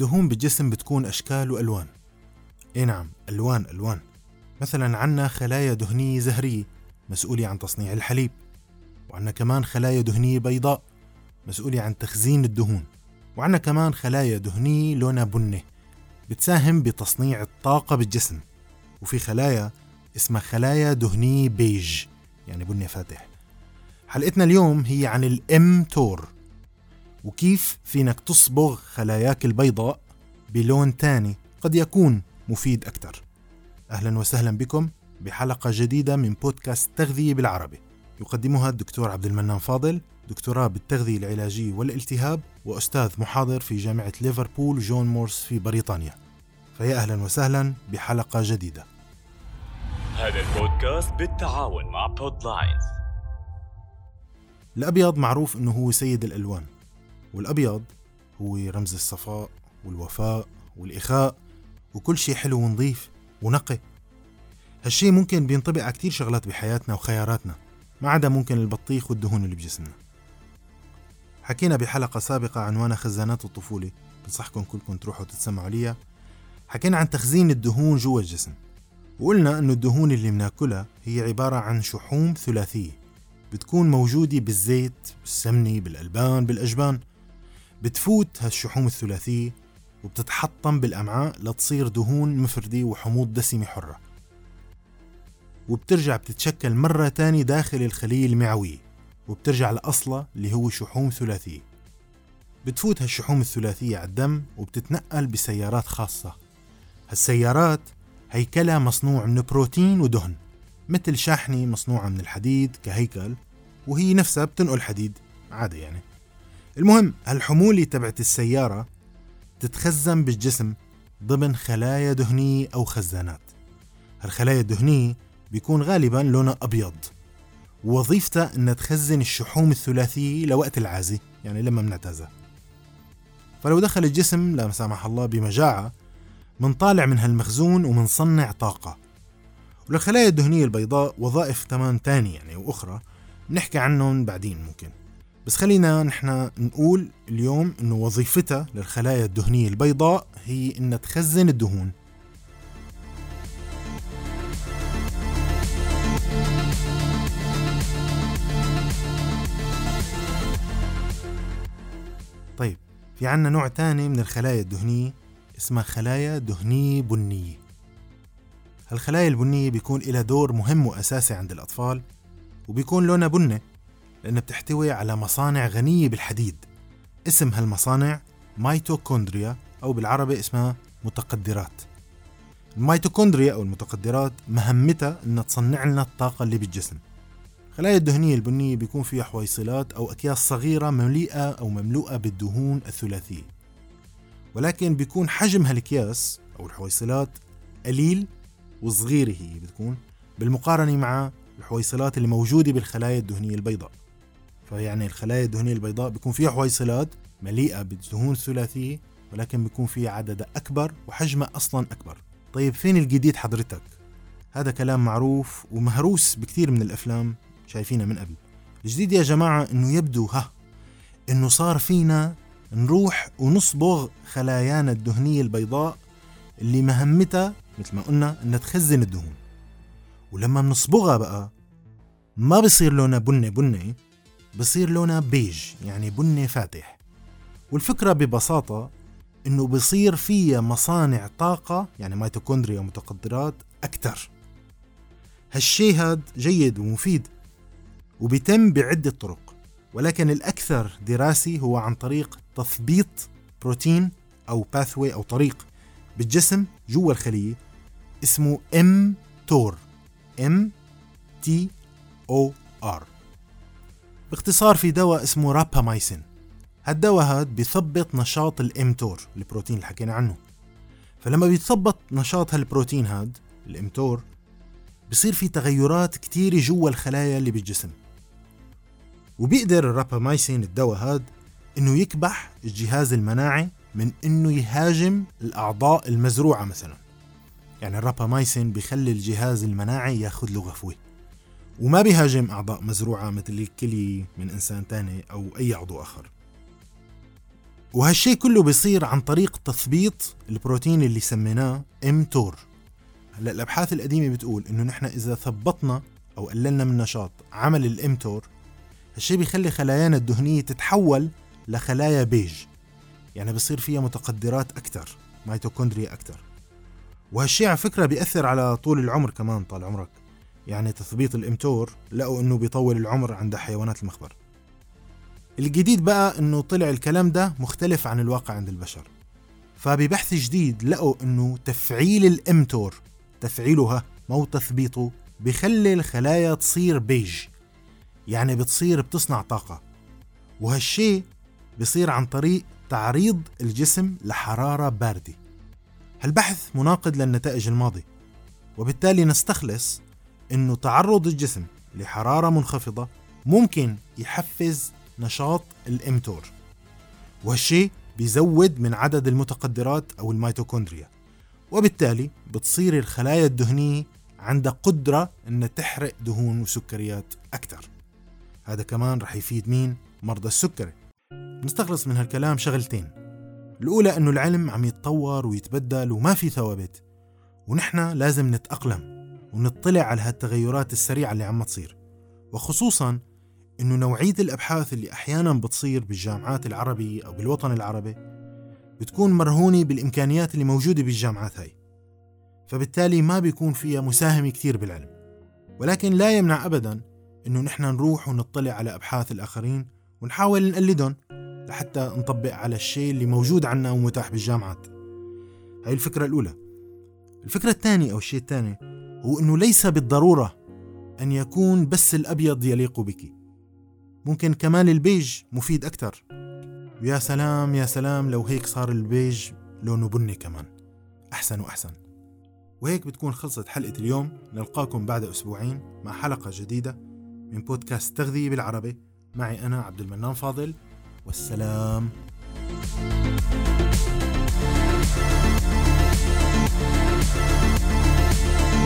الدهون بالجسم بتكون أشكال وألوان. إيه نعم ألوان ألوان. مثلا عنا خلايا دهنية زهرية مسؤولة عن تصنيع الحليب. وعنا كمان خلايا دهنية بيضاء مسؤولة عن تخزين الدهون. وعنا كمان خلايا دهنية لونها بني بتساهم بتصنيع الطاقة بالجسم. وفي خلايا اسمها خلايا دهنية بيج يعني بني فاتح. حلقتنا اليوم هي عن الإم تور. وكيف فينك تصبغ خلاياك البيضاء بلون تاني قد يكون مفيد أكثر أهلا وسهلا بكم بحلقة جديدة من بودكاست تغذية بالعربي. يقدمها الدكتور عبد المنان فاضل دكتوراه بالتغذية العلاجية والالتهاب وأستاذ محاضر في جامعة ليفربول جون مورس في بريطانيا. فيا أهلا وسهلا بحلقة جديدة. هذا البودكاست بالتعاون مع بودلاينز الأبيض معروف أنه هو سيد الألوان. والأبيض هو رمز الصفاء والوفاء والإخاء وكل شيء حلو ونظيف ونقي. هالشي ممكن بينطبق على كتير شغلات بحياتنا وخياراتنا ما عدا ممكن البطيخ والدهون اللي بجسمنا. حكينا بحلقة سابقة عنوانها خزانات الطفولة بنصحكم كلكم تروحوا تتسمعوا ليها حكينا عن تخزين الدهون جوا الجسم وقلنا إنه الدهون اللي بناكلها هي عبارة عن شحوم ثلاثية بتكون موجودة بالزيت بالسمنة بالألبان بالأجبان. بتفوت هالشحوم الثلاثية وبتتحطم بالأمعاء لتصير دهون مفردة وحموض دسمة حرة. وبترجع بتتشكل مرة تانية داخل الخلية المعوية وبترجع لأصلها اللي هو شحوم ثلاثية. بتفوت هالشحوم الثلاثية على الدم وبتتنقل بسيارات خاصة. هالسيارات هيكلها مصنوع من بروتين ودهن مثل شاحنة مصنوعة من الحديد كهيكل وهي نفسها بتنقل حديد عادي يعني. المهم هالحمولة تبعت السيارة تتخزن بالجسم ضمن خلايا دهنية أو خزانات. هالخلايا الدهنية بيكون غالبا لونها أبيض. ووظيفتها أنها تخزن الشحوم الثلاثية لوقت العازة يعني لما بنعتازها فلو دخل الجسم لا سمح الله بمجاعة منطالع من هالمخزون ومنصنع طاقة. وللخلايا الدهنية البيضاء وظائف تمام تانية يعني وأخرى نحكي عنهم بعدين ممكن. بس خلينا نحن نقول اليوم إنه وظيفتها للخلايا الدهنية البيضاء هي إنها تخزن الدهون. طيب في عنا نوع تاني من الخلايا الدهنية اسمها خلايا دهنية بنية. هالخلايا البنية بيكون لها دور مهم وأساسي عند الأطفال وبيكون لونها بني. لأنها بتحتوي على مصانع غنية بالحديد. اسم هالمصانع ميتوكوندريا أو بالعربي اسمها متقدرات. الميتوكوندريا أو المتقدرات مهمتها أنها تصنع لنا الطاقة اللي بالجسم. الخلايا الدهنية البنية بيكون فيها حويصلات أو أكياس صغيرة ممليئة أو مملوءة بالدهون الثلاثية. ولكن بيكون حجم هالأكياس أو الحويصلات قليل وصغيرة هي بتكون بالمقارنة مع الحويصلات اللي موجودة بالخلايا الدهنية البيضاء. فيعني الخلايا الدهنية البيضاء بيكون فيها حويصلات مليئة بالدهون الثلاثية ولكن بيكون فيها عدد أكبر وحجمها أصلا أكبر. طيب فين الجديد حضرتك؟ هذا كلام معروف ومهروس بكثير من الأفلام شايفينها من قبل. الجديد يا جماعة إنه يبدو ها إنه صار فينا نروح ونصبغ خلايانا الدهنية البيضاء اللي مهمتها مثل ما قلنا إنها تخزن الدهون. ولما بنصبغها بقى ما بصير لونها بني بني بصير لونها بيج يعني بني فاتح. والفكرة ببساطة إنه بصير فيها مصانع طاقة يعني ميتوكوندريا ومتقدرات أكثر هالشي هاد جيد ومفيد وبيتم بعدة طرق ولكن الأكثر دراسي هو عن طريق تثبيط بروتين أو pathway أو طريق بالجسم جوا الخلية اسمه ام تور ام تي أو ار باختصار في دواء اسمه rapamycin هالدواء هاد بيثبط نشاط ال mTOR البروتين اللي حكينا عنه. فلما بيتثبط نشاط هالبروتين هاد الإمتور بصير في تغيرات كتيرة جوا الخلايا اللي بالجسم. وبيقدر الرابامايسين الدواء هاد إنه يكبح الجهاز المناعي من إنه يهاجم الأعضاء المزروعة مثلا. يعني الرابامايسين بيخلي الجهاز المناعي ياخذ له غفوه وما بيهاجم أعضاء مزروعة مثل الكلي من إنسان تاني أو أي عضو آخر. وهالشي كله بيصير عن طريق تثبيط البروتين اللي سميناه mTOR. هلأ الأبحاث القديمة بتقول إنه نحن إذا ثبطنا أو قللنا من نشاط عمل ال mTOR هالشي بيخلي خلايانا الدهنية تتحول لخلايا بيج. يعني بصير فيها متقدرات أكثر ميتوكوندريا أكثر وهالشي على فكرة بيأثر على طول العمر كمان طال عمرك. يعني تثبيط ال mTOR لقوا إنه بيطول العمر عند حيوانات المخبر. الجديد بقى إنه طلع الكلام ده مختلف عن الواقع عند البشر. فببحث جديد لقوا إنه تفعيل الإمتور تفعيلها مو تثبيطه بخلي الخلايا تصير بيج. يعني بتصير بتصنع طاقة. وهالشي بصير عن طريق تعريض الجسم لحرارة باردة. هالبحث مناقض للنتائج الماضية. وبالتالي نستخلص إنه تعرض الجسم لحرارة منخفضة ممكن يحفز نشاط ال mTOR. وهالشي بيزود من عدد المتقدرات أو الميتوكوندريا وبالتالي بتصير الخلايا الدهنية عندها قدرة إنها تحرق دهون وسكريات أكثر هذا كمان رح يفيد مين؟ مرضى السكري. نستخلص من هالكلام شغلتين. الأولى أنه العلم عم يتطور ويتبدل وما في ثوابت ونحن لازم نتأقلم. ونطلع على هالتغيرات السريعة اللي عم تصير. وخصوصا إنه نوعية الأبحاث اللي أحيانا بتصير بالجامعات العربية أو بالوطن العربي بتكون مرهونة بالإمكانيات اللي موجودة بالجامعات هاي. فبالتالي ما بيكون فيها مساهمة كثير بالعلم. ولكن لا يمنع ابدا إنه نحن نروح ونطلع على أبحاث الآخرين ونحاول نقلدهم لحتى نطبق على الشيء اللي موجود عنا ومتاح بالجامعات. هاي الفكرة الأولى. الفكرة الثانية أو الشيء الثاني هو انه ليس بالضرورة أن يكون بس الأبيض يليق بك. ممكن كمان البيج مفيد أكثر ويا سلام يا سلام لو هيك صار البيج لونه بني كمان. أحسن وأحسن. وهيك بتكون خلصت حلقة اليوم. نلقاكم بعد أسبوعين مع حلقة جديدة من بودكاست تغذية بالعربي. معي أنا عبد المنان فاضل. والسلام.